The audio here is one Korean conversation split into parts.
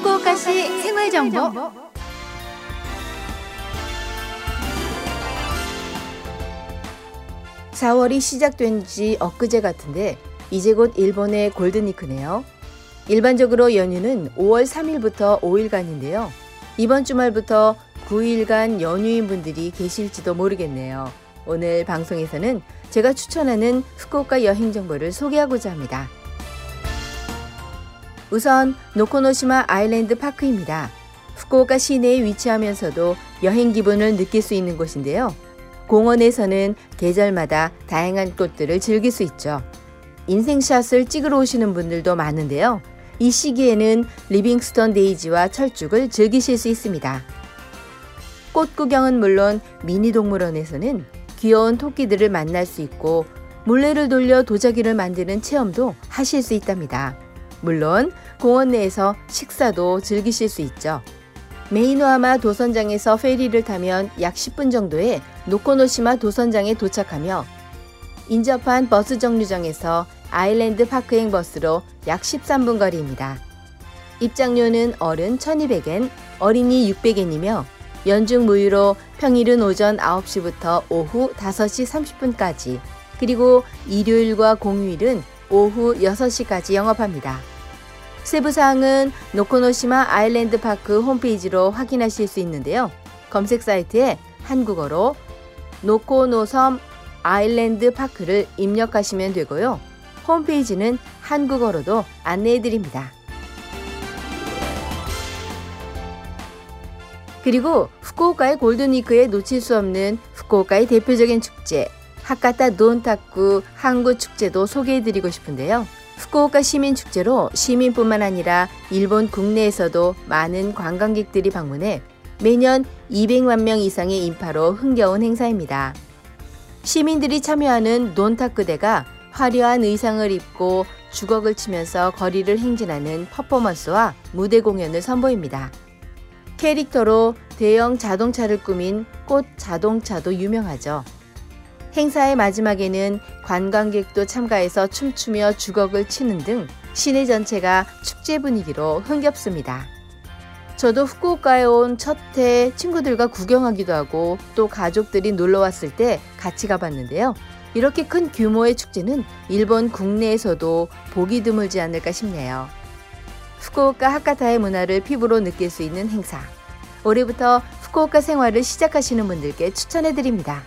후쿠오카시 생활 정보. 사 월이 시작된 지 엊그제 같은데 이제 곧 일본의 골든위크네요. 일반적으로 연휴는 5월 3일부터 5일간인데요. 이번 주말부터 9일간 연휴인 분들이 계실지도 모르겠네요. 오늘 방송에서는 제가 추천하는 후쿠오카 여행 정보를 소개하고자 합니다. 우선 노코노시마 아일랜드 파크입니다. 후쿠오카 시내에 위치하면서도 여행 기분을 느낄 수 있는 곳인데요. 공원에서는 계절마다 다양한 꽃들을 즐길 수 있죠. 인생샷을 찍으러 오시는 분들도 많은데요. 이 시기에는 리빙스톤 데이지와 철쭉을 즐기실 수 있습니다. 꽃 구경은 물론 미니 동물원에서는 귀여운 토끼들을 만날 수 있고 물레를 돌려 도자기를 만드는 체험도 하실 수 있답니다. 물론 공원 내에서 식사도 즐기실 수 있죠. 메이노하마 도선장에서 페리를 타면 약 10분 정도에 노코노시마 도선장에 도착하며 인접한 버스 정류장에서 아일랜드 파크행 버스로 약 13분 거리입니다. 입장료는 어른 1200엔, 어린이 600엔이며 연중 무휴로 평일은 오전 9시부터 오후 5시 30분까지, 그리고 일요일과 공휴일은 오후 6시까지 영업합니다. 세부 사항은 노코노시마 아일랜드 파크 홈페이지로 확인하실 수 있는데요. 검색 사이트에 한국어로 노코노섬 아일랜드 파크를 입력하시면 되고요. 홈페이지는 한국어로도 안내해 드립니다. 그리고 후쿠오카의 골든위크에 놓칠 수 없는 후쿠오카의 대표적인 축제 하카타 논타쿠 항구 축제도 소개해 드리고 싶은데요. 후쿠오카 시민 축제로 시민뿐만 아니라 일본 국내에서도 많은 관광객들이 방문해 매년 200만 명 이상의 인파로 흥겨운 행사입니다. 시민들이 참여하는 논타크대가 화려한 의상을 입고 주걱을 치면서 거리를 행진하는 퍼포먼스와 무대 공연을 선보입니다. 캐릭터로 대형 자동차를 꾸민 꽃 자동차도 유명하죠. 행사의 마지막에는 관광객도 참가해서 춤추며 주걱을 치는 등 시내 전체가 축제 분위기로 흥겹습니다. 저도 후쿠오카에 온 첫 해 친구들과 구경하기도 하고 또 가족들이 놀러 왔을 때 같이 가봤는데요. 이렇게 큰 규모의 축제는 일본 국내에서도 보기 드물지 않을까 싶네요. 후쿠오카 하카타의 문화를 피부로 느낄 수 있는 행사. 올해부터 후쿠오카 생활을 시작하시는 분들께 추천해 드립니다.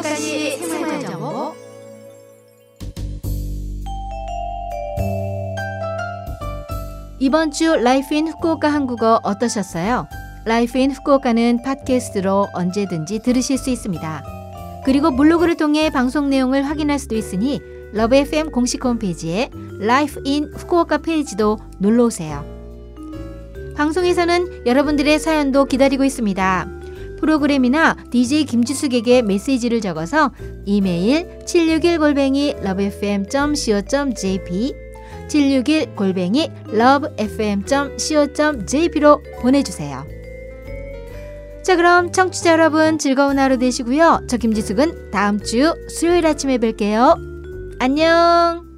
후쿠오카시 생활 정보 이번 주 Life in Fukuoka 한국어 어떠셨어요? Life in Fukuoka는 팟캐스트로 언제든지 들으실 수 있습니다. 그리고 블로그를 통해 방송 내용을 확인할 수도 있으니 Love FM 공식 홈페이지에 Life in Fukuoka 페이지도 놀러 오세요. 방송에서는 여러분들의 사연도 기다리고 있습니다. 프로그램이나 DJ 김지숙에게 메시지를 적어서 이메일 761골뱅이 lovefm.co.jp 761골뱅이 lovefm.co.jp로 보내주세요. 자 그럼 청취자 여러분 즐거운 하루 되시고요. 저 김지숙은 다음 주 수요일 아침에 뵐게요. 안녕